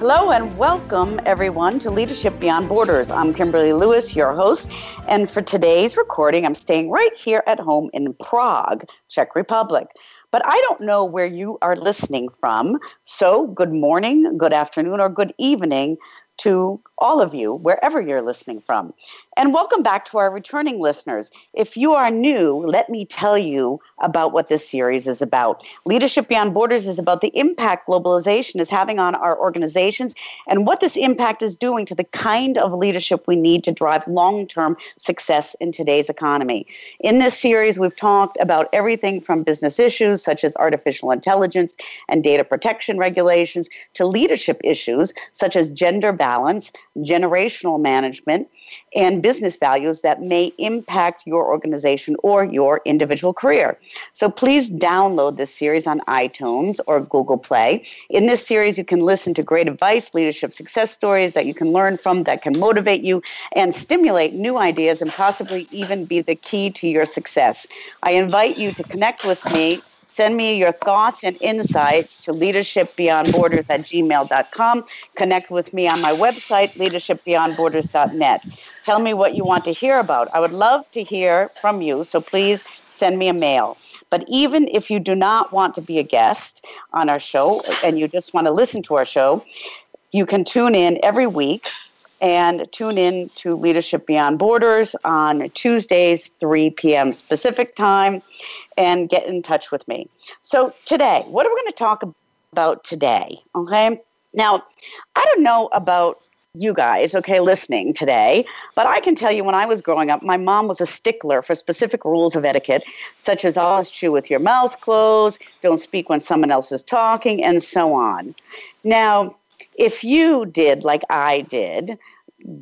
Hello and welcome everyone to Leadership Beyond Borders. I'm Kimberly Lewis, your host, and for today's recording, I'm staying right here at home in Prague, Czech Republic. But I don't know where you are listening from, so good morning, good afternoon, or good evening to all of you, wherever you're listening from. And welcome back to our returning listeners. If you are new, let me tell you about what this series is about. Leadership Beyond Borders is about the impact globalization is having on our organizations and what this impact is doing to the kind of leadership we need to drive long term success in today's economy. In this series, we've talked about everything from business issues such as artificial intelligence and data protection regulations to leadership issues such as gender balance generational management, and business values that may impact your organization or your individual career. So please download this series on iTunes or Google Play. In this series, you can listen to great advice, leadership success stories that you can learn from that can motivate you and stimulate new ideas and possibly even be the key to your success. I invite you to connect with me Send me your thoughts and insights to leadershipbeyondborders at gmail.com. Connect with me on my website, leadershipbeyondborders.net. Tell me what you want to hear about. I would love to hear from you, so please send me a mail. But even if you do not want to be a guest on our show and you just want to listen to our show, you can tune in every week and tune in to Leadership Beyond Borders on Tuesdays, 3 p.m. Pacific time, and get in touch with me. So, today, what are we going to talk about today? Okay. Now, I don't know about you guys, okay, listening today, but I can tell you when I was growing up, my mom was a stickler for specific rules of etiquette, such as always chew with your mouth closed, don't speak when someone else is talking, and so on. Now, if you did like I did,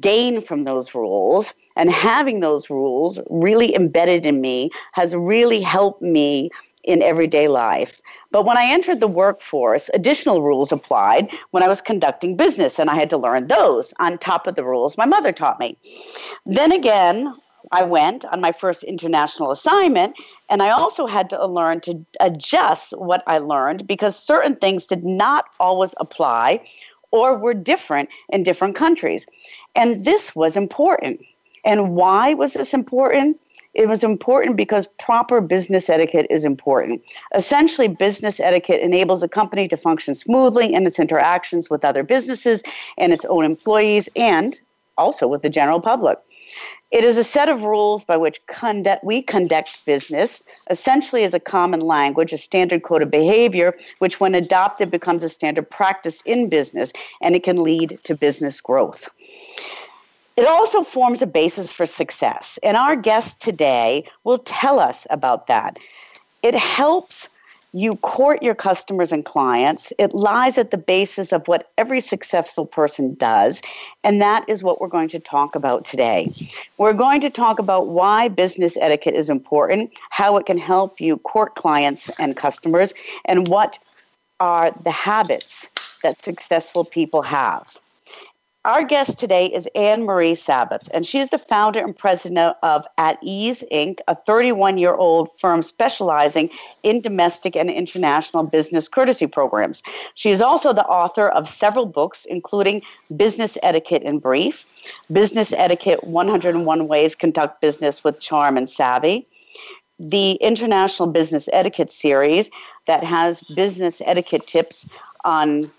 gain from those rules, and having those rules really embedded in me has really helped me in everyday life. But when I entered the workforce, additional rules applied when I was conducting business, and I had to learn those on top of the rules my mother taught me. Then again, I went on my first international assignment, and I also had to learn to adjust what I learned because certain things did not always apply or were different in different countries. And this was important. And why was this important? It was important because proper business etiquette is important. Essentially, business etiquette enables a company to function smoothly in its interactions with other businesses and its own employees and also with the general public. It is a set of rules by which conduct, we conduct business, essentially as a common language, a standard code of behavior, which, when adopted, becomes a standard practice in business, and it can lead to business growth. It also forms a basis for success, and our guest today will tell us about that. It helps you court your customers and clients. It lies at the basis of what every successful person does. And that is what we're going to talk about today. We're going to talk about why business etiquette is important, how it can help you court clients and customers, and what are the habits that successful people have. Our guest today is Ann Marie Sabath, and she is the founder and president of At Ease Inc., a 31 year old firm specializing in domestic and international business courtesy programs. She is also the author of several books, including Business Etiquette in Brief, Business Etiquette 101 Ways Conduct Business with Charm and Savvy, the International Business Etiquette series that has business etiquette tips on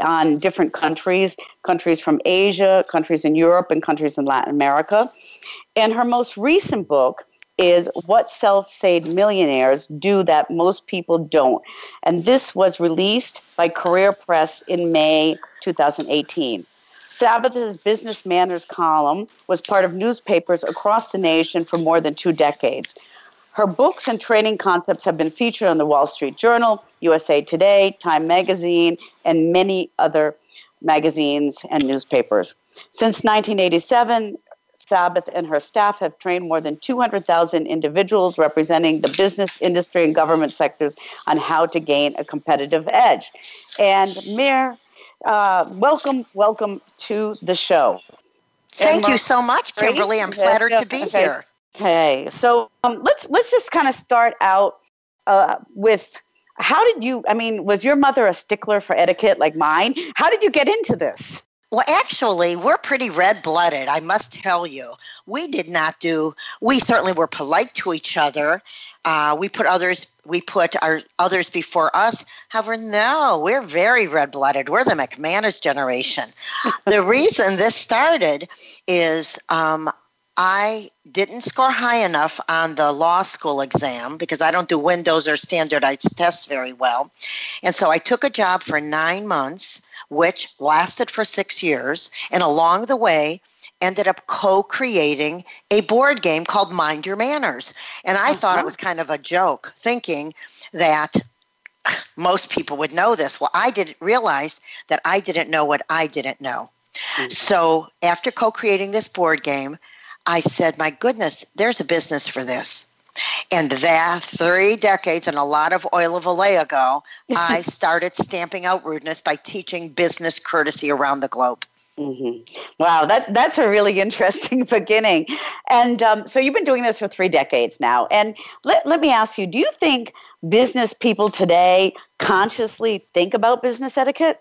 on different countries, countries from Asia, countries in Europe, and countries in Latin America. And her most recent book is What Self Made Millionaires Do That Most People Don't. And this was released by Career Press in May 2018. Sabath's Business Manners column was part of newspapers across the nation for more than two decades. Her books and training concepts have been featured on the Wall Street Journal, USA Today, Time Magazine, and many other magazines and newspapers. Since 1987, Sabath and her staff have trained more than 200,000 individuals representing the business, industry, and government sectors on how to gain a competitive edge. And Mir, uh, welcome, welcome to the show. Thank you so much, Kimberly. I'm flattered to be okay. here. Okay, so um, let's let's just kind of start out uh, with how did you? I mean, was your mother a stickler for etiquette like mine? How did you get into this? Well, actually, we're pretty red blooded, I must tell you. We did not do, we certainly were polite to each other. Uh, we put others, we put our others before us. However, no, we're very red blooded. We're the McManus generation. the reason this started is um, I didn't score high enough on the law school exam because I don't do Windows or standardized tests very well. And so I took a job for nine months, which lasted for six years. And along the way, ended up co creating a board game called Mind Your Manners. And I uh-huh. thought it uh-huh. was kind of a joke, thinking that most people would know this. Well, I didn't realize that I didn't know what I didn't know. Mm-hmm. So after co creating this board game, I said, my goodness, there's a business for this. And that three decades and a lot of oil of Olay ago, I started stamping out rudeness by teaching business courtesy around the globe. Mm-hmm. Wow, that that's a really interesting beginning. And um, so you've been doing this for three decades now. And let, let me ask you: Do you think business people today consciously think about business etiquette?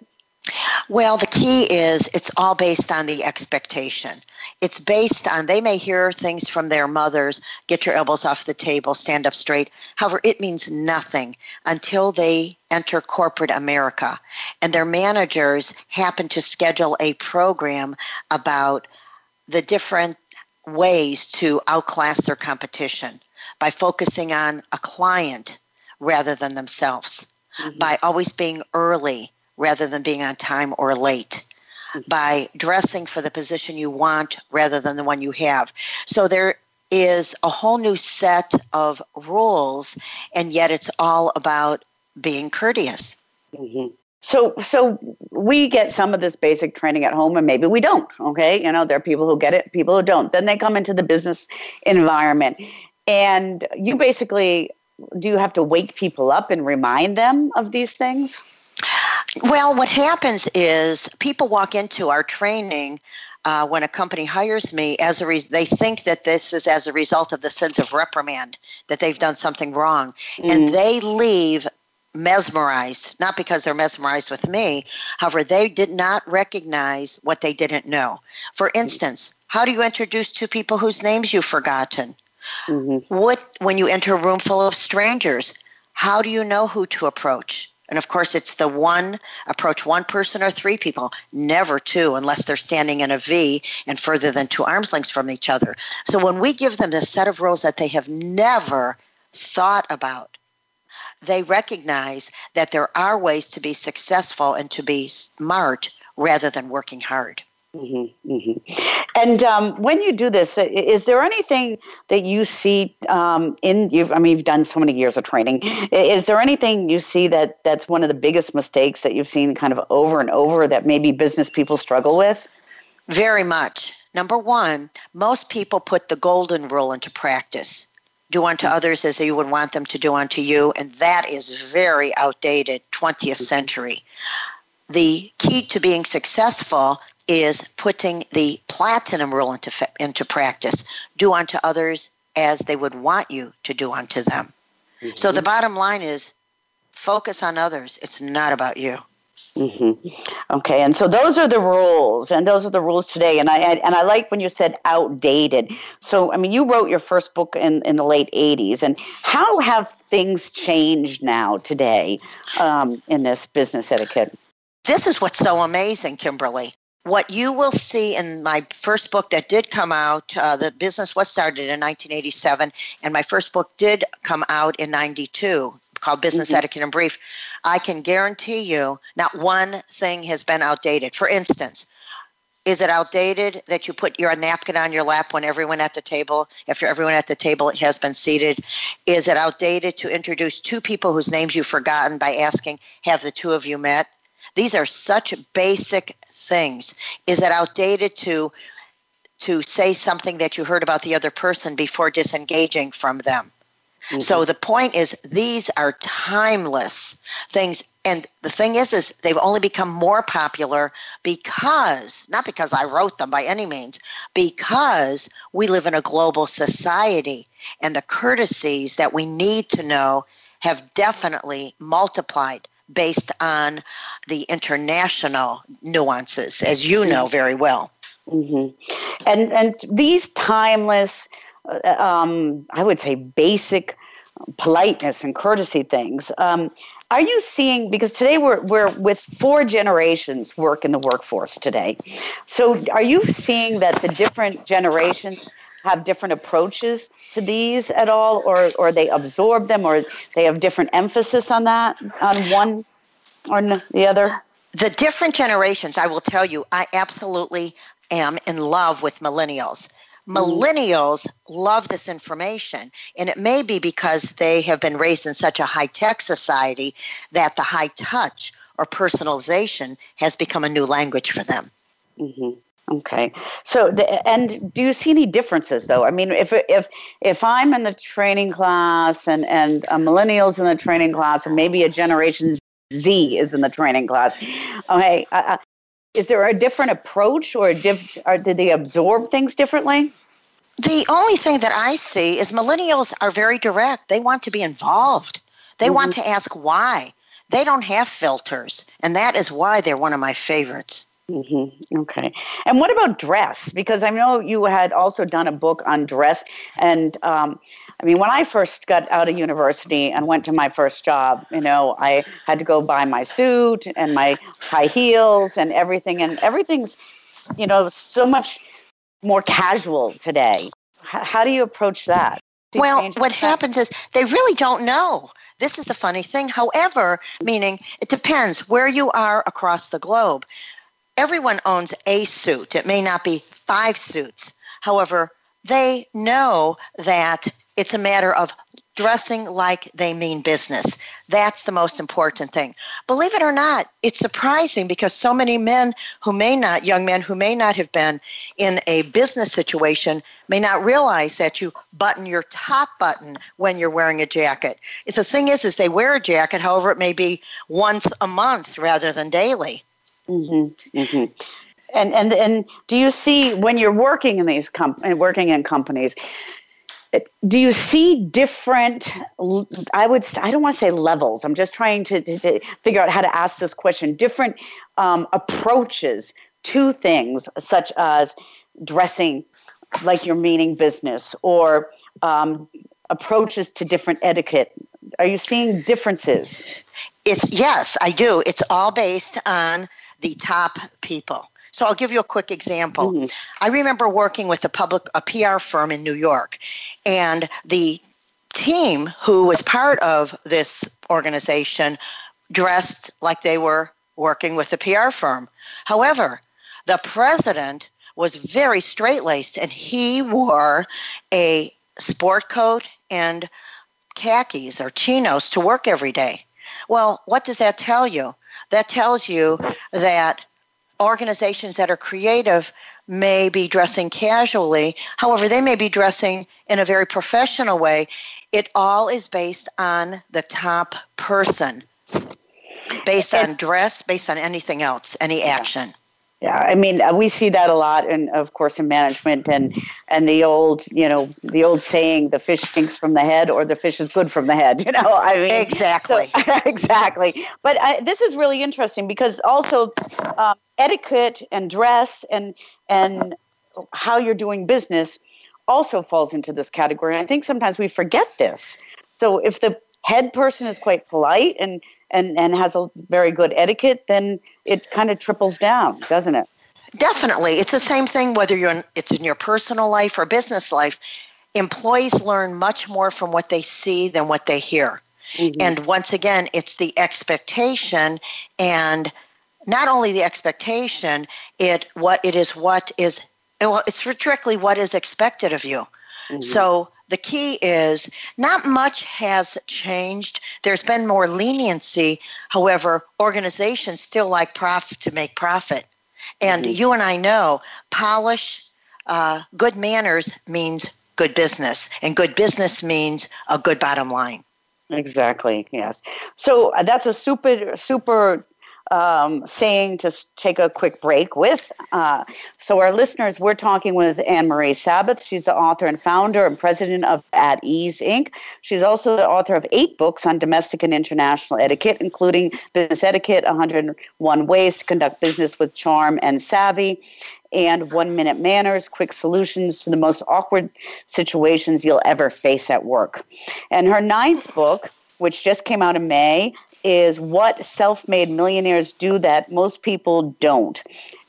Well, the key is it's all based on the expectation. It's based on they may hear things from their mothers get your elbows off the table, stand up straight. However, it means nothing until they enter corporate America and their managers happen to schedule a program about the different ways to outclass their competition by focusing on a client rather than themselves, mm-hmm. by always being early rather than being on time or late by dressing for the position you want rather than the one you have. So there is a whole new set of rules, and yet it's all about being courteous. Mm-hmm. So, so we get some of this basic training at home, and maybe we don't. Okay, you know, there are people who get it, people who don't. Then they come into the business environment, and you basically do you have to wake people up and remind them of these things? Well, what happens is people walk into our training uh, when a company hires me as a re- they think that this is as a result of the sense of reprimand that they've done something wrong, mm. and they leave mesmerized not because they're mesmerized with me however they did not recognize what they didn't know. For instance how do you introduce two people whose names you've forgotten? Mm-hmm. what when you enter a room full of strangers how do you know who to approach and of course, it's the one approach one person or three people, never two, unless they're standing in a V and further than two arms lengths from each other. So when we give them this set of rules that they have never thought about, they recognize that there are ways to be successful and to be smart rather than working hard. Mm-hmm, mm-hmm. And um, when you do this, is there anything that you see um, in you? I mean, you've done so many years of training. Is there anything you see that that's one of the biggest mistakes that you've seen kind of over and over that maybe business people struggle with? Very much. Number one, most people put the golden rule into practice do unto others as you would want them to do unto you. And that is very outdated 20th mm-hmm. century. The key to being successful is putting the platinum rule into, into practice do unto others as they would want you to do unto them. Mm-hmm. So the bottom line is focus on others, it's not about you. Mm-hmm. Okay, and so those are the rules, and those are the rules today. And I, I, and I like when you said outdated. So I mean, you wrote your first book in, in the late '80s, and how have things changed now today um, in this business etiquette? This is what's so amazing, Kimberly what you will see in my first book that did come out, uh, the business was started in 1987, and my first book did come out in 92 called Business mm-hmm. Etiquette in Brief. I can guarantee you not one thing has been outdated. For instance, is it outdated that you put your napkin on your lap when everyone at the table, after everyone at the table has been seated? Is it outdated to introduce two people whose names you've forgotten by asking, Have the two of you met? These are such basic things. Is it outdated to to say something that you heard about the other person before disengaging from them. Mm-hmm. So the point is these are timeless things and the thing is is they've only become more popular because not because I wrote them by any means because we live in a global society and the courtesies that we need to know have definitely multiplied based on the international nuances as you know very well. Mm-hmm. And and these timeless uh, um, I would say basic politeness and courtesy things. Um, are you seeing because today we're we're with four generations work in the workforce today. So are you seeing that the different generations have different approaches to these at all or or they absorb them or they have different emphasis on that on one or the other? The different generations, I will tell you, I absolutely am in love with millennials. Mm-hmm. Millennials love this information, and it may be because they have been raised in such a high tech society that the high touch or personalization has become a new language for them. Mm-hmm. Okay. So, the, and do you see any differences though? I mean, if if if I'm in the training class and and a millennials in the training class, and maybe a Generation Z is in the training class, okay, uh, is there a different approach or, diff, or did they absorb things differently? The only thing that I see is millennials are very direct. They want to be involved. They mm-hmm. want to ask why. They don't have filters, and that is why they're one of my favorites. Mm-hmm. Okay. And what about dress? Because I know you had also done a book on dress. And um, I mean, when I first got out of university and went to my first job, you know, I had to go buy my suit and my high heels and everything. And everything's, you know, so much more casual today. H- how do you approach that? well, what happens is they really don't know. This is the funny thing. However, meaning it depends where you are across the globe everyone owns a suit. It may not be five suits. However, they know that it's a matter of dressing like they mean business. That's the most important thing. Believe it or not, it's surprising because so many men who may not, young men who may not have been in a business situation, may not realize that you button your top button when you're wearing a jacket. If the thing is, is they wear a jacket, however, it may be once a month rather than daily. Mm-hmm. Mm-hmm. And and and do you see when you're working in these com- working in companies? Do you see different? I would. I don't want to say levels. I'm just trying to, to, to figure out how to ask this question. Different um, approaches to things, such as dressing like you're meaning business, or um, approaches to different etiquette. Are you seeing differences? It's yes, I do. It's all based on the top people. So I'll give you a quick example. Mm-hmm. I remember working with a public a PR firm in New York, and the team who was part of this organization dressed like they were working with a PR firm. However, the president was very straight laced and he wore a sport coat and khakis or chinos to work every day. Well, what does that tell you? That tells you that organizations that are creative may be dressing casually. However, they may be dressing in a very professional way. It all is based on the top person, based on dress, based on anything else, any action. Yeah, I mean, uh, we see that a lot, and of course, in management, and and the old, you know, the old saying, "The fish stinks from the head," or "The fish is good from the head." You know, I mean, exactly, so, exactly. But I, this is really interesting because also um, etiquette and dress and and how you're doing business also falls into this category. I think sometimes we forget this. So if the head person is quite polite and and, and has a very good etiquette, then it kind of triples down, doesn't it? Definitely. It's the same thing whether you're in, it's in your personal life or business life. Employees learn much more from what they see than what they hear. Mm-hmm. And once again, it's the expectation and not only the expectation, it what it is what is well, it's strictly what is expected of you. Mm-hmm. So the key is not much has changed. There's been more leniency. However, organizations still like profit to make profit. And mm-hmm. you and I know polish, uh, good manners means good business, and good business means a good bottom line. Exactly. Yes. So uh, that's a super super um, saying to take a quick break with. Uh, so, our listeners, we're talking with Ann Marie Sabath. She's the author and founder and president of At Ease Inc. She's also the author of eight books on domestic and international etiquette, including Business Etiquette, 101 Ways to Conduct Business with Charm and Savvy, and One Minute Manners Quick Solutions to the Most Awkward Situations You'll Ever Face at Work. And her ninth book, which just came out in May, is what self-made millionaires do that most people don't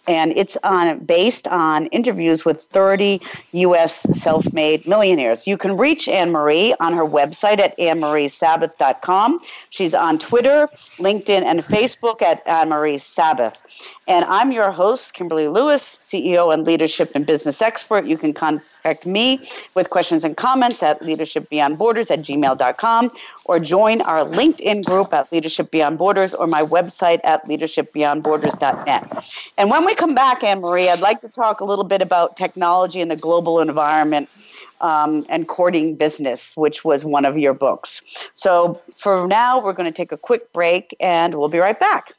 and it's on based on interviews with 30 U.S. self-made millionaires. You can reach Ann Marie on her website at annmariesabath.com. She's on Twitter, LinkedIn, and Facebook at Ann Marie Sabath. And I'm your host, Kimberly Lewis, CEO and leadership and business expert. You can contact me with questions and comments at leadershipbeyondborders at gmail.com or join our LinkedIn group at Leadership Beyond Borders or my website at leadershipbeyondborders.net. And when we come back, Ann Marie, I'd like to talk a little bit about technology and the global environment. Um, and courting business, which was one of your books. So for now, we're going to take a quick break and we'll be right back.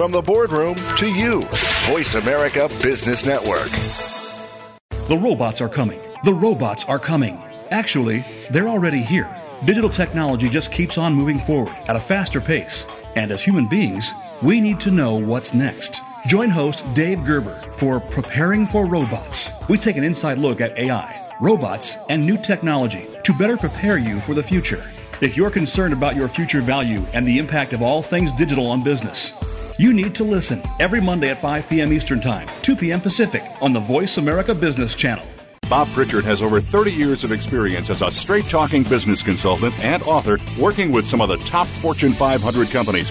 From the boardroom to you, Voice America Business Network. The robots are coming. The robots are coming. Actually, they're already here. Digital technology just keeps on moving forward at a faster pace. And as human beings, we need to know what's next. Join host Dave Gerber for Preparing for Robots. We take an inside look at AI, robots, and new technology to better prepare you for the future. If you're concerned about your future value and the impact of all things digital on business, you need to listen every Monday at 5 p.m. Eastern Time, 2 p.m. Pacific on the Voice America Business Channel. Bob Pritchard has over 30 years of experience as a straight talking business consultant and author working with some of the top Fortune 500 companies.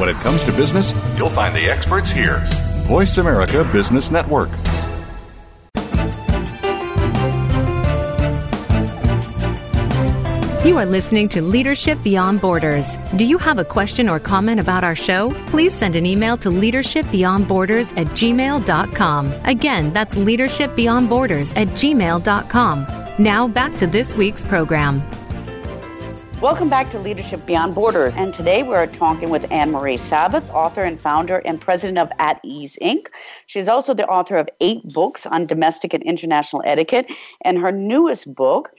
When it comes to business, you'll find the experts here. Voice America Business Network. You are listening to Leadership Beyond Borders. Do you have a question or comment about our show? Please send an email to leadershipbeyondborders at gmail.com. Again, that's leadershipbeyondborders at gmail.com. Now back to this week's program. Welcome back to Leadership Beyond Borders. And today we're talking with Ann Marie Sabath, author and founder and president of At Ease Inc. She's also the author of eight books on domestic and international etiquette. And her newest book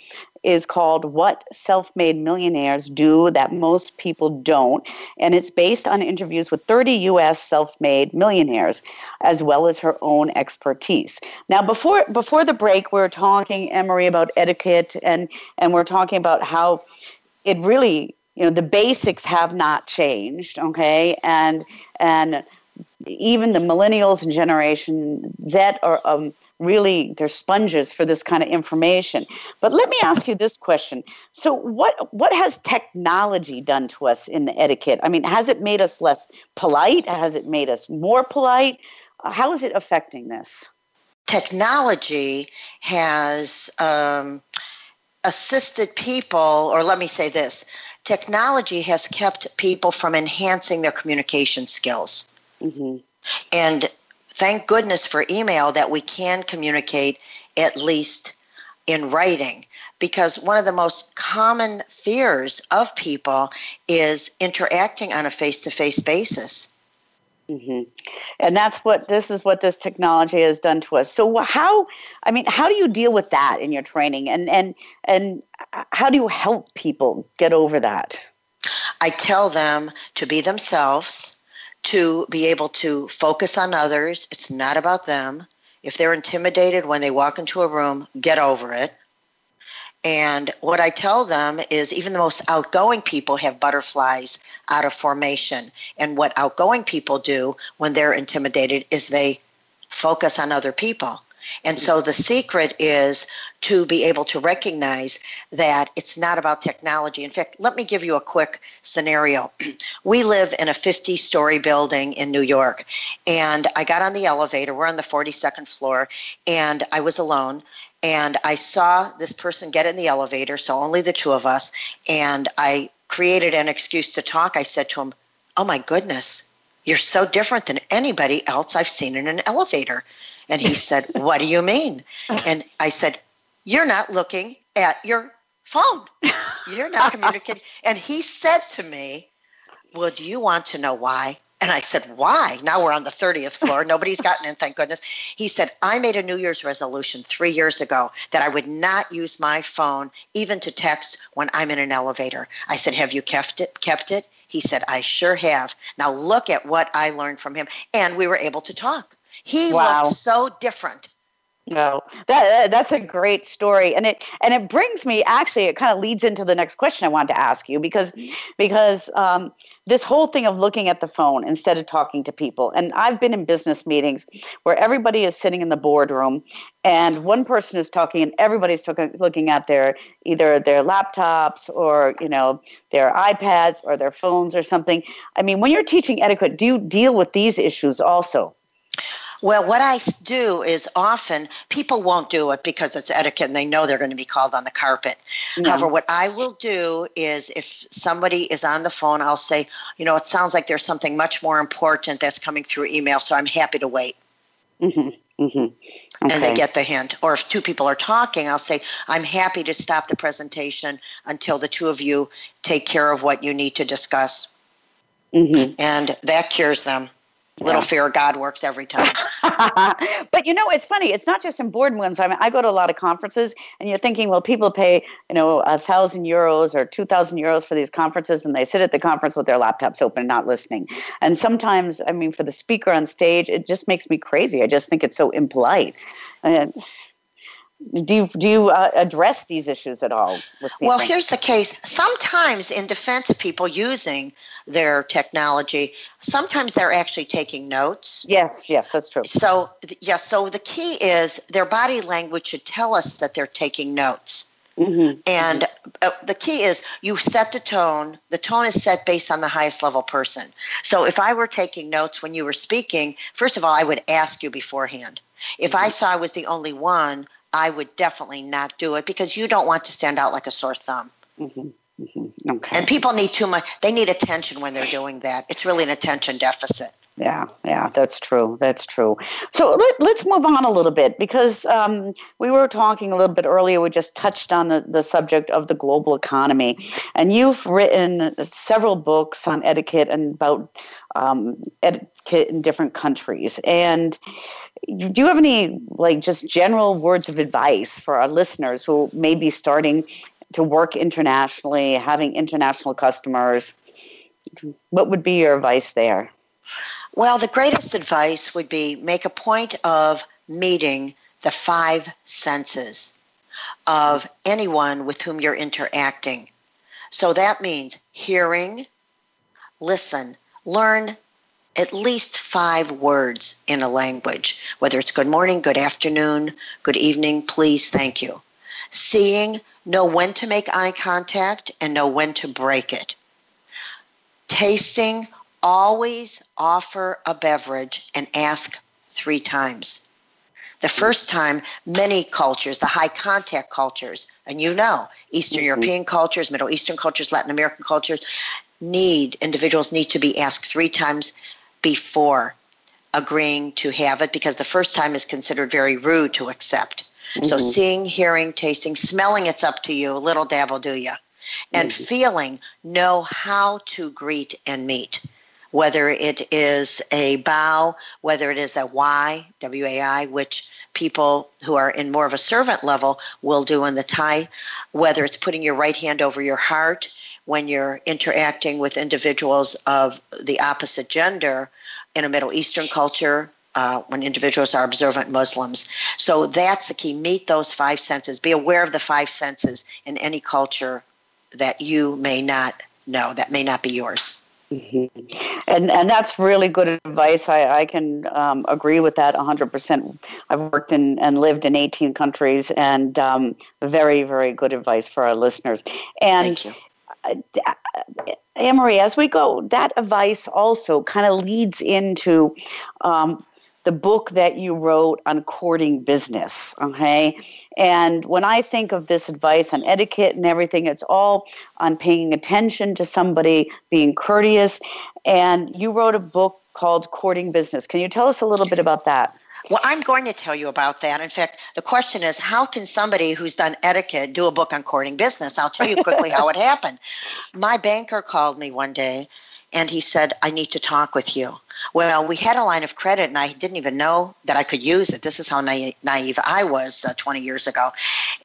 is called What Self Made Millionaires Do That Most People Don't. And it's based on interviews with 30 U.S. self made millionaires, as well as her own expertise. Now, before, before the break, we are talking, Ann Marie, about etiquette, and, and we're talking about how it really you know the basics have not changed okay? And and even the millennials and generation z are um, really they're sponges for this kind of information. But let me ask you this question. So what what has technology done to us in the etiquette? I mean has it made us less polite? Has it made us more polite? How is it affecting this? Technology has um, assisted people, or let me say this technology has kept people from enhancing their communication skills. Mm-hmm. And thank goodness for email that we can communicate at least in writing because one of the most common fears of people is interacting on a face to face basis. Mm-hmm. and that's what this is what this technology has done to us. So how i mean how do you deal with that in your training? And and and how do you help people get over that? I tell them to be themselves to be able to focus on others. It's not about them. If they're intimidated when they walk into a room get over it and what I tell them is even the most outgoing people have butterflies out of formation. And what outgoing people do when they're intimidated is they focus on other people. And so the secret is to be able to recognize that it's not about technology. In fact, let me give you a quick scenario. we live in a 50 story building in New York, and I got on the elevator. We're on the 42nd floor, and I was alone and I saw this person get in the elevator, so only the two of us, and I created an excuse to talk. I said to him, Oh my goodness, you're so different than anybody else I've seen in an elevator. And he said, What do you mean? And I said, You're not looking at your phone. You're not communicating. And he said to me, Well, do you want to know why? And I said, Why? Now we're on the 30th floor. Nobody's gotten in, thank goodness. He said, I made a New Year's resolution three years ago that I would not use my phone even to text when I'm in an elevator. I said, Have you kept it? Kept it? He said, I sure have. Now look at what I learned from him. And we were able to talk. He wow. looked so different no, that that's a great story, and it and it brings me actually. It kind of leads into the next question I wanted to ask you because because um, this whole thing of looking at the phone instead of talking to people, and I've been in business meetings where everybody is sitting in the boardroom, and one person is talking, and everybody's talking, looking at their either their laptops or you know their iPads or their phones or something. I mean, when you're teaching etiquette, do you deal with these issues also? Well, what I do is often people won't do it because it's etiquette and they know they're going to be called on the carpet. However, what I will do is if somebody is on the phone, I'll say, you know, it sounds like there's something much more important that's coming through email, so I'm happy to wait. Mm-hmm. Mm-hmm. Okay. And they get the hint. Or if two people are talking, I'll say, I'm happy to stop the presentation until the two of you take care of what you need to discuss. Mm-hmm. And that cures them. Little fear of God works every time. but you know, it's funny. It's not just in boardrooms. I mean, I go to a lot of conferences, and you're thinking, well, people pay, you know, a thousand euros or two thousand euros for these conferences, and they sit at the conference with their laptops open, and not listening. And sometimes, I mean, for the speaker on stage, it just makes me crazy. I just think it's so impolite. And do you do you uh, address these issues at all? well, here's the case. Sometimes, in defense of people using their technology, sometimes they're actually taking notes. Yes, yes, that's true. So, yes, yeah, so the key is their body language should tell us that they're taking notes. Mm-hmm. And uh, the key is you set the tone. The tone is set based on the highest level person. So if I were taking notes when you were speaking, first of all, I would ask you beforehand. If I saw I was the only one, I would definitely not do it because you don't want to stand out like a sore thumb. Mm-hmm. Mm-hmm. Okay. And people need too much, they need attention when they're doing that. It's really an attention deficit. Yeah, yeah, that's true. That's true. So let, us move on a little bit because um, we were talking a little bit earlier. We just touched on the, the subject of the global economy. And you've written several books on etiquette and about um, etiquette in different countries. And do you have any like just general words of advice for our listeners who may be starting to work internationally having international customers what would be your advice there well the greatest advice would be make a point of meeting the five senses of anyone with whom you're interacting so that means hearing listen learn at least five words in a language, whether it's good morning, good afternoon, good evening, please, thank you. Seeing, know when to make eye contact and know when to break it. Tasting, always offer a beverage and ask three times. The first time, many cultures, the high contact cultures, and you know, Eastern mm-hmm. European cultures, Middle Eastern cultures, Latin American cultures, need, individuals need to be asked three times before agreeing to have it because the first time is considered very rude to accept. Mm-hmm. So seeing, hearing, tasting, smelling, it's up to you. Little dab will do you. And mm-hmm. feeling, know how to greet and meet. Whether it is a bow, whether it is a Y, W A I, which people who are in more of a servant level will do in the Thai, whether it's putting your right hand over your heart when you're interacting with individuals of the opposite gender in a Middle Eastern culture, uh, when individuals are observant Muslims. So that's the key. Meet those five senses. Be aware of the five senses in any culture that you may not know, that may not be yours. Mm-hmm. And and that's really good advice. I, I can um, agree with that 100%. I've worked in and lived in 18 countries, and um, very, very good advice for our listeners. And uh, Anne Marie, as we go, that advice also kind of leads into um, the book that you wrote on courting business. Okay. And when I think of this advice on etiquette and everything, it's all on paying attention to somebody, being courteous. And you wrote a book called Courting Business. Can you tell us a little bit about that? Well, I'm going to tell you about that. In fact, the question is how can somebody who's done etiquette do a book on courting business? I'll tell you quickly how it happened. My banker called me one day and he said, I need to talk with you. Well, we had a line of credit, and I didn't even know that I could use it. This is how naive I was uh, 20 years ago.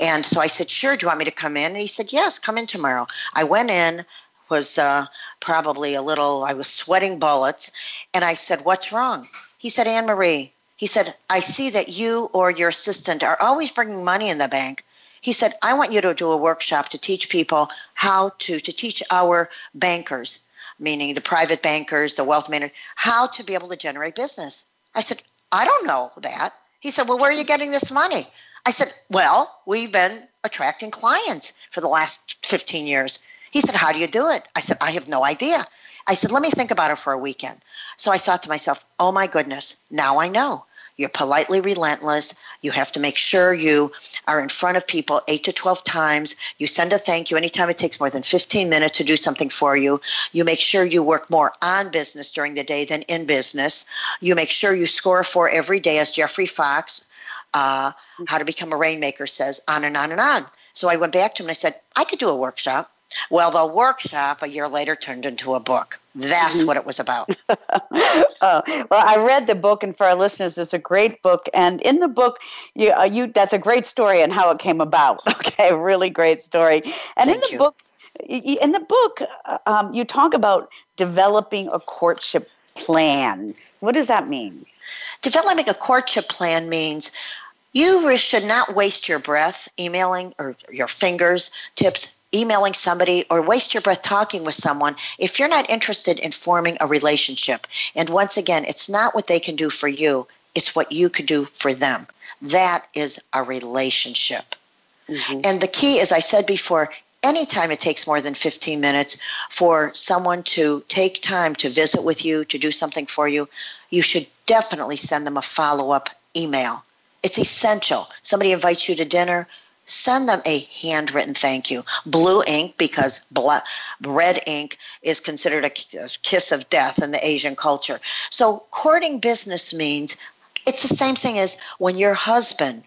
And so I said, Sure, do you want me to come in? And he said, Yes, come in tomorrow. I went in, was uh, probably a little, I was sweating bullets. And I said, What's wrong? He said, Ann Marie, he said, I see that you or your assistant are always bringing money in the bank. He said, I want you to do a workshop to teach people how to, to teach our bankers meaning the private bankers, the wealth managers, how to be able to generate business. I said, I don't know that. He said, Well, where are you getting this money? I said, Well, we've been attracting clients for the last 15 years. He said, How do you do it? I said, I have no idea. I said, Let me think about it for a weekend. So I thought to myself, Oh my goodness, now I know. You're politely relentless. You have to make sure you are in front of people eight to 12 times. You send a thank you anytime it takes more than 15 minutes to do something for you. You make sure you work more on business during the day than in business. You make sure you score for every day, as Jeffrey Fox, uh, How to Become a Rainmaker says, on and on and on. So I went back to him and I said, I could do a workshop. Well, the workshop a year later turned into a book. That's mm-hmm. what it was about. oh, well, I read the book, and for our listeners, it's a great book. And in the book, you, uh, you that's a great story and how it came about. Okay, really great story. And Thank in the you. book, in the book, uh, um, you talk about developing a courtship plan. What does that mean? Developing a courtship plan means you should not waste your breath emailing or your fingers tips emailing somebody or waste your breath talking with someone if you're not interested in forming a relationship. And once again, it's not what they can do for you, it's what you could do for them. That is a relationship. Mm-hmm. And the key, as I said before, anytime it takes more than 15 minutes for someone to take time to visit with you, to do something for you, you should definitely send them a follow up email. It's essential. Somebody invites you to dinner, send them a handwritten thank you. Blue ink, because red ink is considered a kiss of death in the Asian culture. So, courting business means it's the same thing as when your husband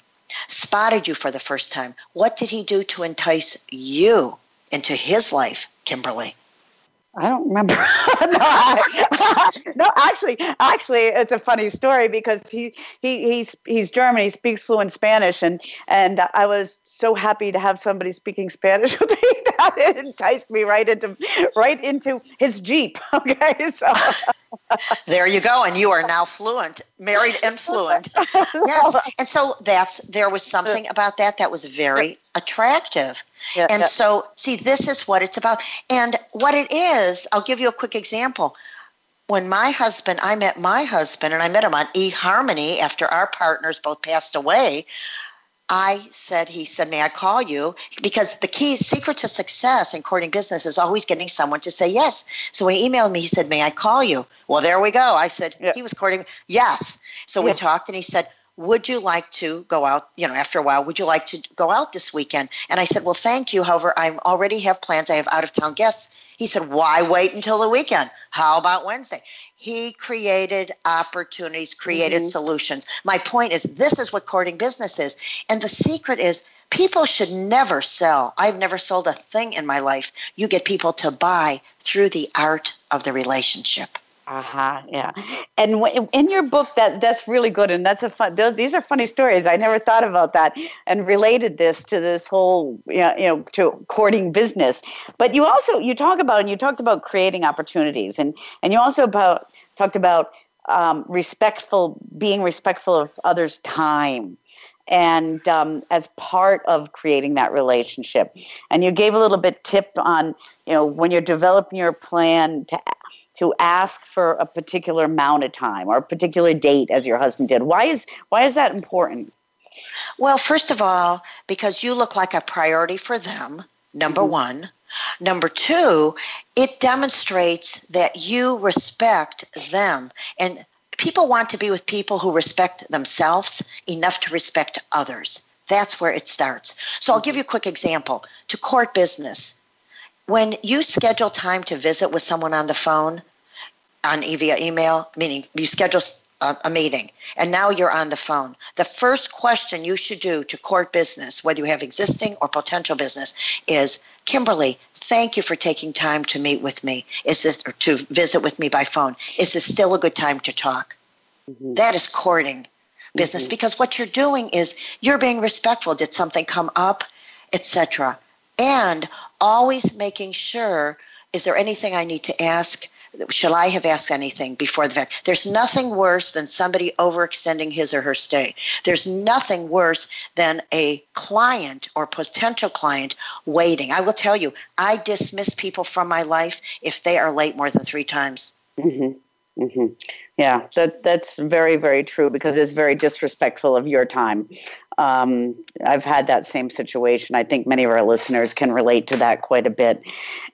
spotted you for the first time. What did he do to entice you into his life, Kimberly? I don't remember. no, I, no, actually, actually, it's a funny story because he he he's he's German. He speaks fluent Spanish, and and I was so happy to have somebody speaking Spanish with me that it enticed me right into right into his jeep. Okay, so there you go, and you are now fluent, married and fluent. Yes, and so that's there was something about that that was very attractive. Yeah, and yeah. so, see, this is what it's about. And what it is, I'll give you a quick example. When my husband, I met my husband, and I met him on eHarmony after our partners both passed away. I said, he said, may I call you? Because the key secret to success in courting business is always getting someone to say yes. So when he emailed me, he said, may I call you? Well, there we go. I said, yeah. he was courting, yes. So we talked and he said, would you like to go out you know after a while would you like to go out this weekend? And i said well thank you. However i already have plans. I have out of town guests. He said why wait until the weekend? How about wednesday? He created opportunities created mm-hmm. solutions. My point is this is what courting business is. And the secret is people should never sell. I've never sold a thing in my life. You get people to buy through the art of the relationship Uh-huh, yeah. And w- in your book, that that's really good, and that's a fun. These are funny stories. I never thought about that, and related this to this whole, you know, you know, to courting business. But you also you talk about and you talked about creating opportunities, and and you also about talked about um, respectful, being respectful of others' time, and um, as part of creating that relationship. And you gave a little bit tip on, you know, when you're developing your plan to to ask for a particular amount of time or a particular date as your husband did. Why is why is that important? Well, first of all, because you look like a priority for them, number mm-hmm. 1. Number 2, it demonstrates that you respect them and people want to be with people who respect themselves enough to respect others. That's where it starts. So I'll give you a quick example. To court business, when you schedule time to visit with someone on the phone, on via email, meaning you schedule a, a, meeting and now you're on the phone. The first question you should do to court business, whether you have existing or potential business, is Kimberly, thank you for taking time to meet with me. Is this or to visit with me by phone? Is this still a good time to talk? Mm-hmm. That is courting business mm-hmm. because what you're doing is you're being respectful. Did something come up, etc. And always making sure is there anything I need to ask? Shall I have asked anything before the fact? There's nothing worse than somebody overextending his or her stay. There's nothing worse than a client or potential client waiting. I will tell you, I dismiss people from my life if they are late more than three times. Mm-hmm. Mm-hmm. Yeah, that that's very very true because it's very disrespectful of your time. Um, I've had that same situation. I think many of our listeners can relate to that quite a bit.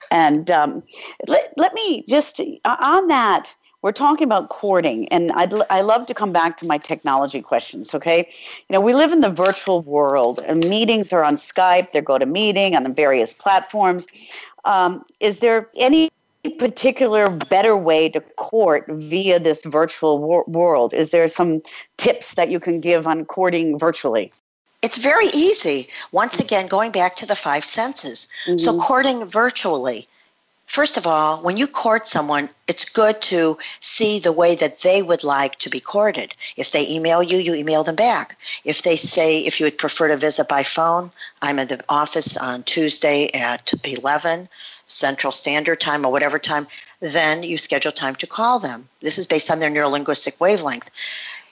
And um, let let me just uh, on that. We're talking about courting, and I'd I love to come back to my technology questions. Okay, you know we live in the virtual world, and meetings are on Skype. They're meeting on the various platforms. Um, is there any particular better way to court via this virtual wor- world? Is there some tips that you can give on courting virtually? It's very easy. Once again, going back to the five senses. Mm-hmm. So, courting virtually. First of all, when you court someone, it's good to see the way that they would like to be courted. If they email you, you email them back. If they say, if you would prefer to visit by phone, I'm in the office on Tuesday at 11 Central Standard Time or whatever time, then you schedule time to call them. This is based on their neurolinguistic wavelength.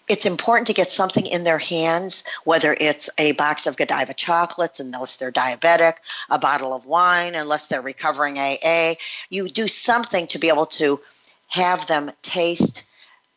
It's important to get something in their hands, whether it's a box of Godiva chocolates, unless they're diabetic, a bottle of wine, unless they're recovering AA. You do something to be able to have them taste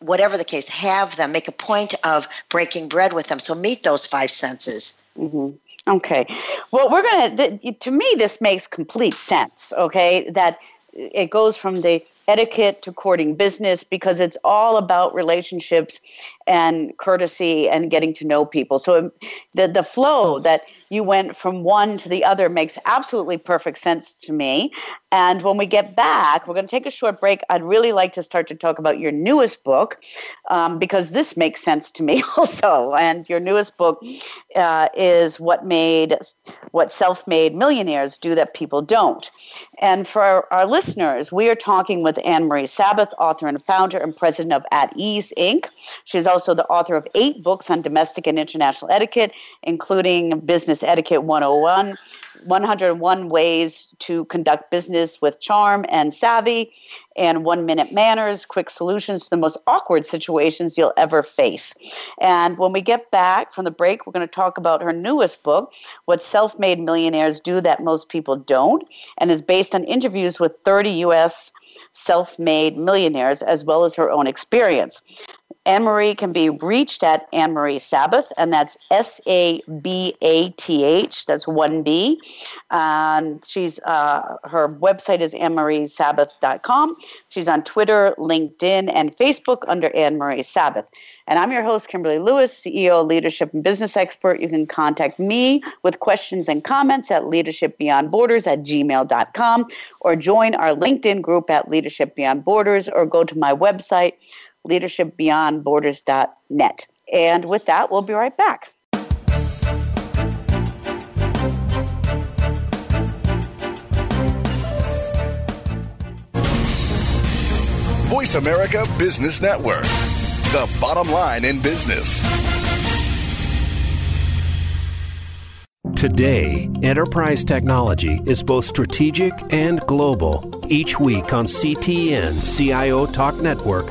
whatever the case, have them make a point of breaking bread with them. So meet those five senses. Mm-hmm. Okay. Well, we're going to, to me, this makes complete sense, okay? That it goes from the etiquette to courting business because it's all about relationships and courtesy and getting to know people. So the, the flow that you went from one to the other makes absolutely perfect sense to me. And when we get back, we're going to take a short break. I'd really like to start to talk about your newest book um, because this makes sense to me also. And your newest book uh, is what made what self-made millionaires do that people don't. And for our, our listeners, we are talking with Ann Marie Sabath, author and founder and president of At Ease Inc. She's also the author of eight books on domestic and international etiquette, including Business Etiquette 101, 101 Ways to Conduct Business with Charm and Savvy, and One Minute Manners Quick Solutions to the Most Awkward Situations You'll Ever Face. And when we get back from the break, we're going to talk about her newest book, What Self Made Millionaires Do That Most People Don't, and is based on interviews with 30 U.S. self made millionaires as well as her own experience. Ann Marie can be reached at Ann Marie Sabath, and that's S A B A T H. That's one B. Um, she's uh, her website is annmariesabath.com. She's on Twitter, LinkedIn, and Facebook under Ann Marie Sabath. And I'm your host, Kimberly Lewis, CEO, leadership and business expert. You can contact me with questions and comments at leadershipbeyondborders at gmail.com or join our LinkedIn group at Leadership Beyond Borders or go to my website leadershipbeyondborders.net. And with that, we'll be right back. Voice America Business Network, the bottom line in business. Today, enterprise technology is both strategic and global. Each week on CTN CIO Talk Network,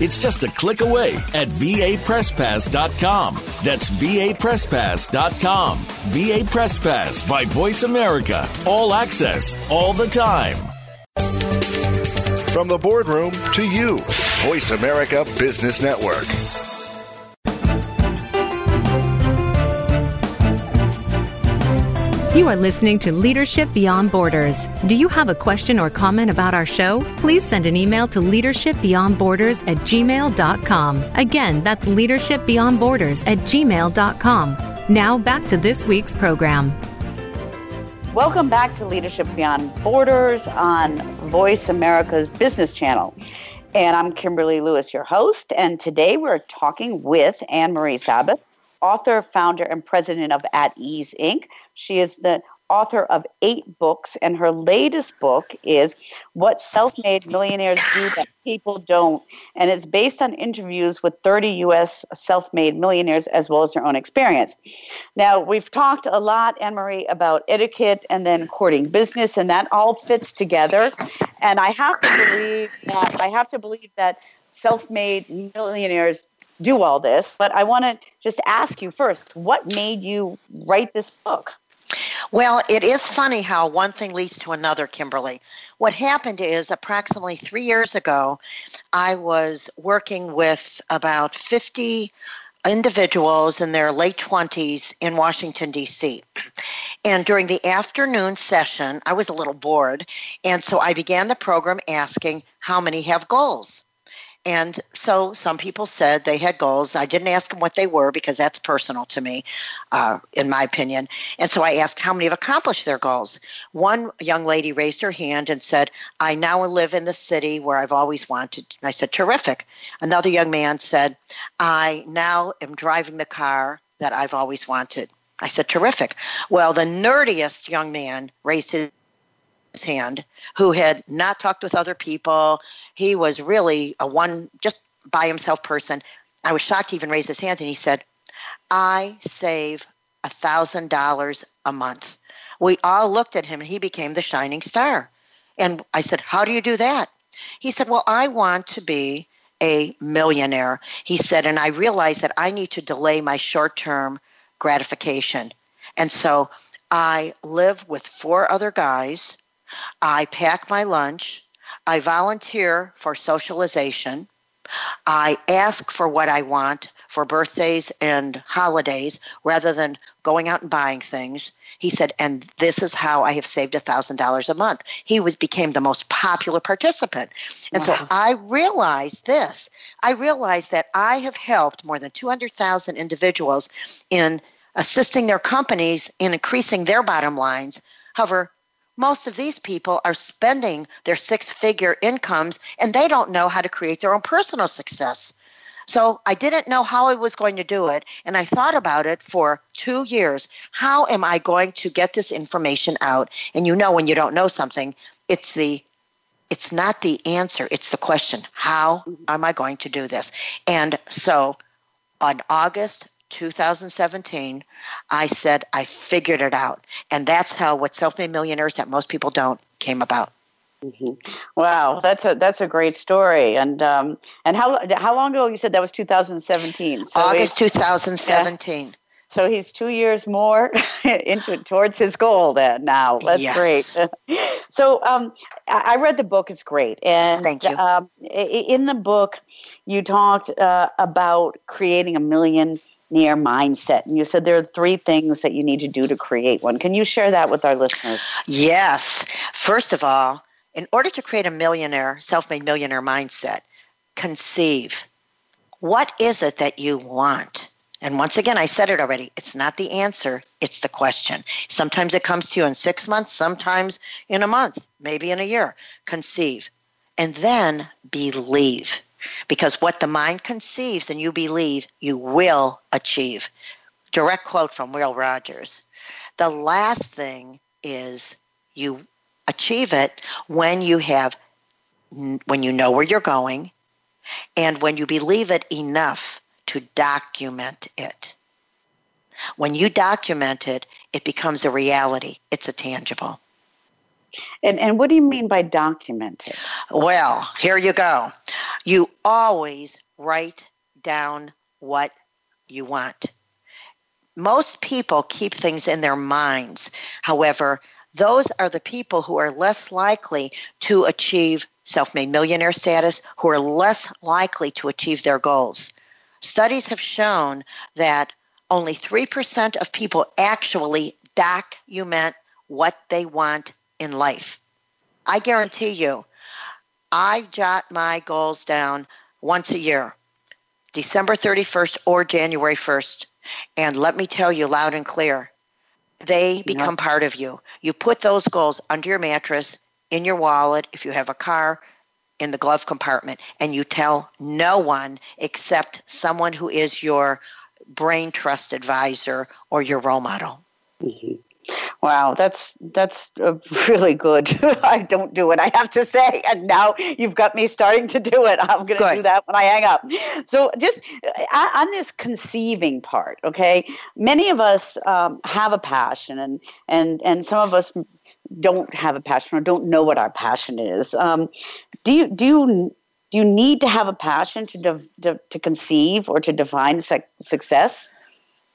It's just a click away at vapresspass.com. That's vapresspass.com. VA Press Pass by Voice America. All access, all the time. From the boardroom to you, Voice America Business Network. You are listening to Leadership Beyond Borders. Do you have a question or comment about our show? Please send an email to leadershipbeyondborders at gmail.com. Again, that's leadershipbeyondborders at gmail.com. Now back to this week's program. Welcome back to Leadership Beyond Borders on Voice America's Business Channel. And I'm Kimberly Lewis, your host. And today we're talking with Ann Marie Sabath, author, founder, and president of At Ease Inc. She is the author of eight books, and her latest book is What Self Made Millionaires Do That People Don't. And it's based on interviews with 30 U.S. self made millionaires as well as their own experience. Now, we've talked a lot, Ann Marie, about etiquette and then courting business, and that all fits together. And I have to believe that I have to believe that self made millionaires do all this. But I want to just ask you first what made you write this book? Well, it is funny how one thing leads to another, Kimberly. What happened is approximately three years ago, I was working with about 50 individuals in their late 20s in Washington, D.C. And during the afternoon session, I was a little bored. And so I began the program asking, How many have goals? And so some people said they had goals. I didn't ask them what they were because that's personal to me, uh, in my opinion. And so I asked how many have accomplished their goals. One young lady raised her hand and said, I now live in the city where I've always wanted. I said, terrific. Another young man said, I now am driving the car that I've always wanted. I said, terrific. Well, the nerdiest young man raised his hand who had not talked with other people. He was really a one, just by himself person. I was shocked he even raised his hand and he said, I save a $1,000 a month. We all looked at him and he became the shining star. And I said, How do you do that? He said, Well, I want to be a millionaire. He said, and I realized that I need to delay my short term gratification. And so I live with four other guys I pack my lunch. I volunteer for socialization. I ask for what I want for birthdays and holidays rather than going out and buying things. He said, and this is how I have saved $1,000 a month. He was became the most popular participant. And wow. so I realized this. I realized that I have helped more than 200,000 individuals in assisting their companies in increasing their bottom lines. However, most of these people are spending their six figure incomes and they don't know how to create their own personal success. So I didn't know how I was going to do it. And I thought about it for two years. How am I going to get this information out? And you know, when you don't know something, it's the it's not the answer, it's the question how mm-hmm. am I going to do this? And so on August 2017, I said, I figured it out. And that's how what self made millionaires that most people don't came about. Mm-hmm. Wow, that's a that's a great story. And um, and how how long ago you said that was 2017? So August 2017. Yeah. So he's two years more into towards his goal then now. That's yes. great. so um, I read the book. It's great. And Thank you. Um, in the book, you talked uh, about creating a million near mindset. And you said there are three things that you need to do to create one. Can you share that with our listeners? Yes. First of all, in order to create a millionaire, self made millionaire mindset, conceive. What is it that you want? And once again, I said it already. It's not the answer, it's the question. Sometimes it comes to you in six months, sometimes in a month, maybe in a year. Conceive. And then believe. Because what the mind conceives and you believe, you will achieve. Direct quote from Will Rogers. The last thing is you achieve it when you have when you know where you're going and when you believe it enough to document it. When you document it, it becomes a reality. It's a tangible. And and what do you mean by document it? Well, here you go. You always write down what you want. Most people keep things in their minds. However, those are the people who are less likely to achieve self made millionaire status, who are less likely to achieve their goals. Studies have shown that only 3% of people actually document what they want in life. I guarantee you, I jot my goals down once a year, December 31st or January 1st. And let me tell you loud and clear, they become yep. part of you. You put those goals under your mattress, in your wallet, if you have a car, in the glove compartment, and you tell no one except someone who is your brain trust advisor or your role model. Mm-hmm. Wow, that's that's really good. I don't do it, I have to say, and now you've got me starting to do it. I'm going to do that when I hang up. So, just uh, on this conceiving part, okay? Many of us um, have a passion, and and and some of us don't have a passion or don't know what our passion is. Um, do you do you do you need to have a passion to de- to, to conceive or to define success?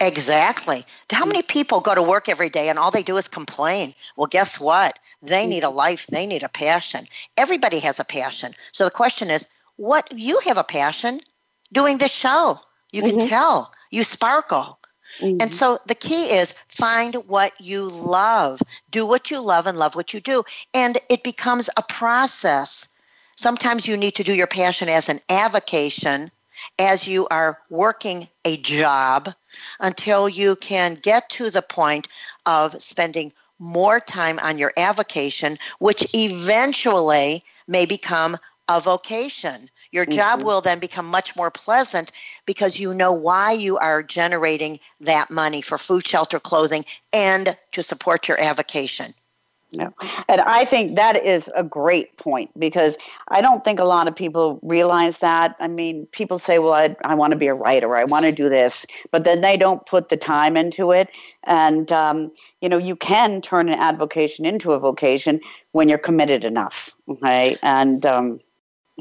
Exactly. How many people go to work every day and all they do is complain? Well, guess what? They need a life, they need a passion. Everybody has a passion. So the question is, what you have a passion doing this show? You can mm-hmm. tell. You sparkle. Mm-hmm. And so the key is find what you love. Do what you love and love what you do. And it becomes a process. Sometimes you need to do your passion as an avocation as you are working a job until you can get to the point of spending more time on your avocation, which eventually may become a vocation. Your job mm-hmm. will then become much more pleasant because you know why you are generating that money for food, shelter, clothing, and to support your avocation. No. And I think that is a great point because I don't think a lot of people realize that. I mean, people say, well, I, I want to be a writer, I want to do this, but then they don't put the time into it. And, um, you know, you can turn an avocation into a vocation when you're committed enough. Okay. And, um,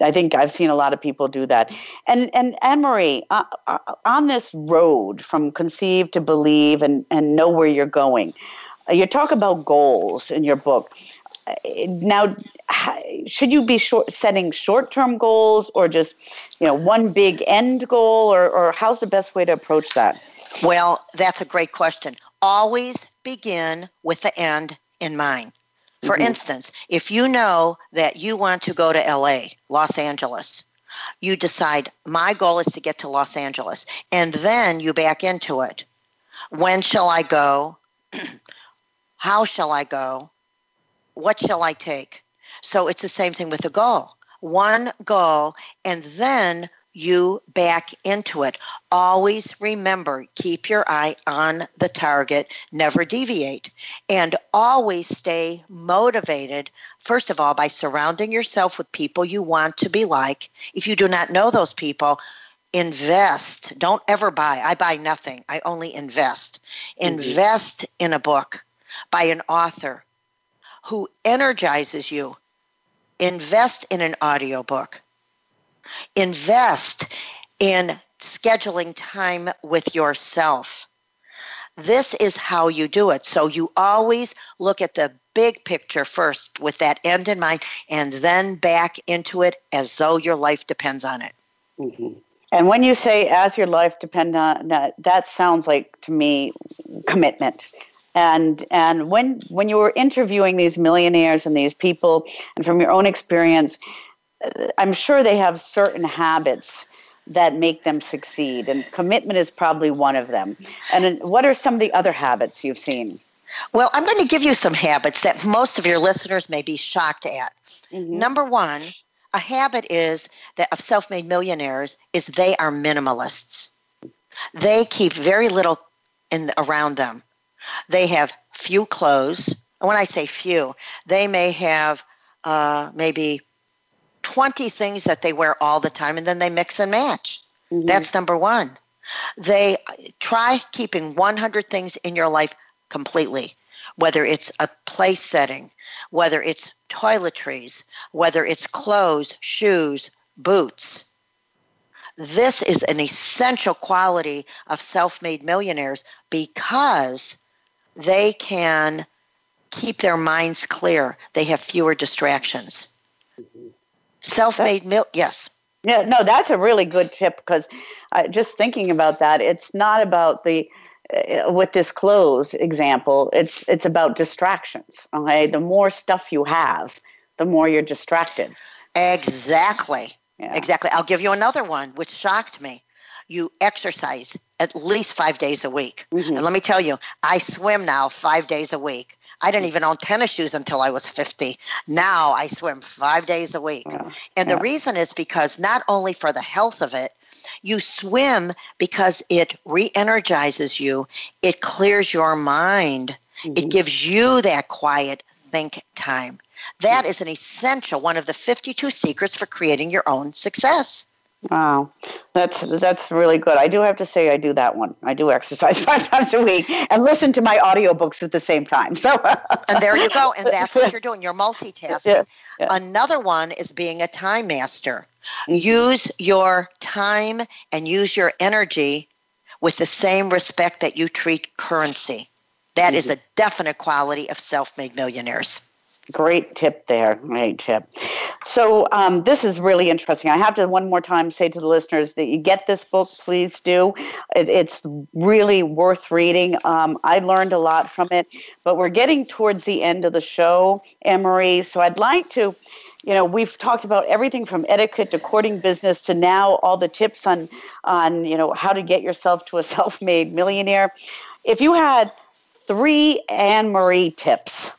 I think I've seen a lot of people do that. And and Ann Marie, uh, uh, on this road from conceive to believe and and know where you're going, you talk about goals in your book. Now, should you be short, setting short-term goals or just, you know, one big end goal, or, or how's the best way to approach that? Well, that's a great question. Always begin with the end in mind. For mm-hmm. instance, if you know that you want to go to LA, Los Angeles, you decide my goal is to get to Los Angeles, and then you back into it. When shall I go? How shall I go? What shall I take? So it's the same thing with a goal. One goal, and then you back into it. Always remember, keep your eye on the target, never deviate, and always stay motivated, first of all, by surrounding yourself with people you want to be like. If you do not know those people, invest. Don't ever buy. I buy nothing, I only invest. Mm-hmm. Invest in a book by an author who energizes you. Invest in an audiobook Invest in scheduling time with yourself. This is how you do it. So you always look at the big picture first with that end in mind and then back into it as though your life depends on it. Mm-hmm. And when you say as your life depends on that, that sounds like to me commitment. And and when when you were interviewing these millionaires and these people, and from your own experience, I'm sure they have certain habits that make them succeed, and commitment is probably one of them. And what are some of the other habits you've seen? Well, I'm going to give you some habits that most of your listeners may be shocked at. Mm-hmm. Number one, a habit is that of self-made millionaires is they are minimalists. They keep very little in around them. They have few clothes. And when I say few, they may have uh, maybe 20 things that they wear all the time and then they mix and match. Mm-hmm. That's number one. They try keeping 100 things in your life completely, whether it's a place setting, whether it's toiletries, whether it's clothes, shoes, boots. This is an essential quality of self made millionaires because they can keep their minds clear. They have fewer distractions. Mm-hmm. Self-made milk, yes. Yeah, no, that's a really good tip because uh, just thinking about that, it's not about the uh, with this clothes example. It's it's about distractions. Okay, the more stuff you have, the more you're distracted. Exactly. Yeah. Exactly. I'll give you another one which shocked me. You exercise at least five days a week. Mm-hmm. And let me tell you, I swim now five days a week. I didn't even own tennis shoes until I was 50. Now I swim five days a week. Yeah. And yeah. the reason is because not only for the health of it, you swim because it re energizes you, it clears your mind, mm-hmm. it gives you that quiet think time. That is an essential one of the 52 secrets for creating your own success. Wow, that's that's really good. I do have to say I do that one. I do exercise five times a week and listen to my audiobooks at the same time. So And there you go. And that's what you're doing. You're multitasking. Yeah, yeah. Another one is being a time master. Use your time and use your energy with the same respect that you treat currency. That mm-hmm. is a definite quality of self-made millionaires. Great tip there. Great tip. So um, this is really interesting. I have to one more time say to the listeners that you get this book, please do. It, it's really worth reading. Um, I learned a lot from it, but we're getting towards the end of the show, Emery. So I'd like to you know we've talked about everything from etiquette to courting business to now all the tips on on you know how to get yourself to a self-made millionaire if you had three anne marie tips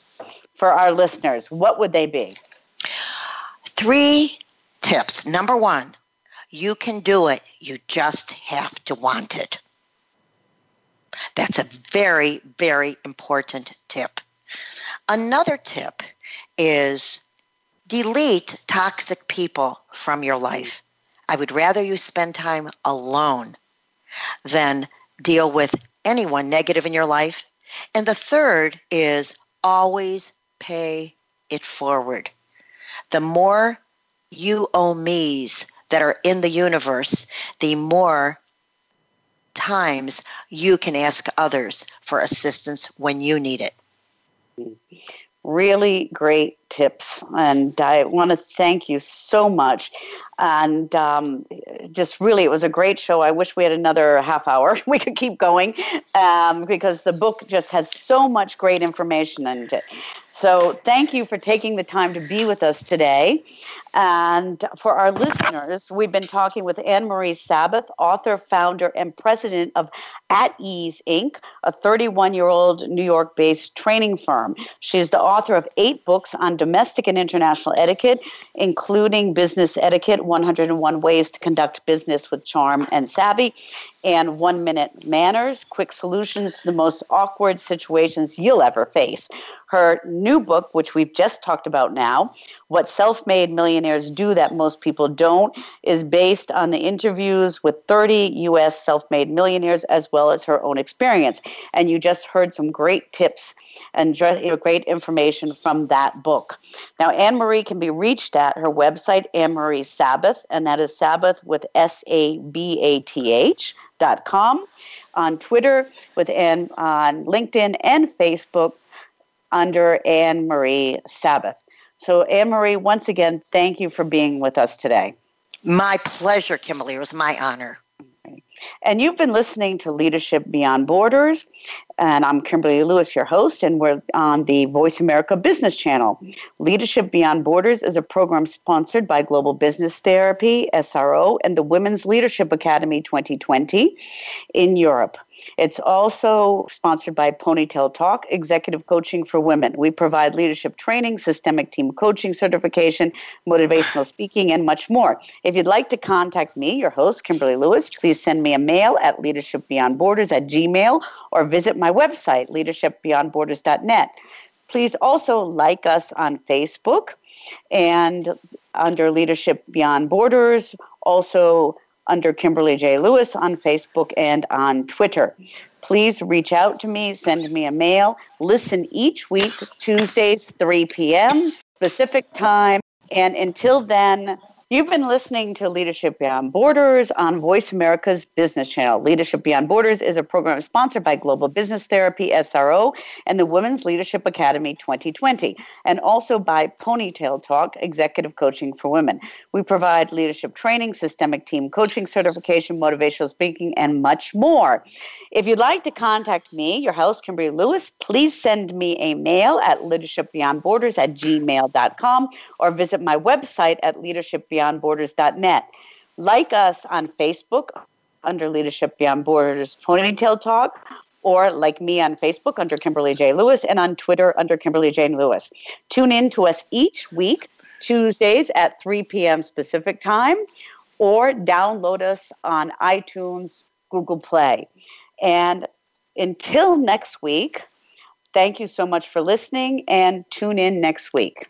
for our listeners, what would they be? Three tips. Number one, you can do it. You just have to want it. That's a very, very important tip. Another tip is delete toxic people from your life. I would rather you spend time alone than deal with anyone negative in your life. And the third is always pay it forward. The more you owe me's that are in the universe, the more times you can ask others for assistance when you need it. Really great tips. And I want to thank you so much. And um, just really, it was a great show. I wish we had another half hour. We could keep going um, because the book just has so much great information in it. So thank you for taking the time to be with us today. And for our listeners, we've been talking with Ann Marie Sabath, author, founder, and president of At Ease Inc., a 31 year old New York based training firm. She's the author of eight books on domestic and international etiquette, including Business Etiquette 101 Ways to Conduct Business with Charm and Savvy, and One Minute Manners Quick Solutions to the Most Awkward Situations You'll Ever Face. Her new book, which we've just talked about now, What Self Made Millionaires Do That Most People Don't, is based on the interviews with 30 U.S. self made millionaires as well as her own experience. And you just heard some great tips and great information from that book. Now, Ann Marie can be reached at her website, Ann Marie Sabath, and that is Sabath with S A B A T H dot com. On Twitter with Anne on LinkedIn and Facebook under Ann Marie Sabath. So, Ann Marie, once again, thank you for being with us today. My pleasure, Kimberly. It was my honor. And you've been listening to Leadership Beyond Borders. And I'm Kimberly Lewis, your host, and we're on the Voice America Business Channel. Leadership Beyond Borders is a program sponsored by Global Business Therapy, SRO, and the Women's Leadership Academy 2020 in Europe. It's also sponsored by Ponytail Talk, Executive Coaching for Women. We provide leadership training, systemic team coaching certification, motivational speaking, and much more. If you'd like to contact me, your host, Kimberly Lewis, please send me a mail at leadershipbeyondborders at gmail or visit my website, leadershipbeyondborders.net. Please also like us on Facebook and under Leadership Beyond Borders. Also, under Kimberly J. Lewis on Facebook and on Twitter. Please reach out to me, send me a mail. Listen each week, Tuesdays, 3 p.m. Pacific time. And until then, You've been listening to Leadership Beyond Borders on Voice America's Business Channel. Leadership Beyond Borders is a program sponsored by Global Business Therapy, SRO, and the Women's Leadership Academy 2020, and also by Ponytail Talk, Executive Coaching for Women. We provide leadership training, systemic team coaching certification, motivational speaking, and much more. If you'd like to contact me, your host, Kimberly Lewis, please send me a mail at leadershipbeyondborders at gmail.com or visit my website at leadershipbeyond beyondborders.net. Like us on Facebook under Leadership Beyond Borders Ponytail Talk, or like me on Facebook under Kimberly J. Lewis, and on Twitter under Kimberly Jane Lewis. Tune in to us each week, Tuesdays at 3 p.m. Pacific Time, or download us on iTunes, Google Play. And until next week, thank you so much for listening and tune in next week.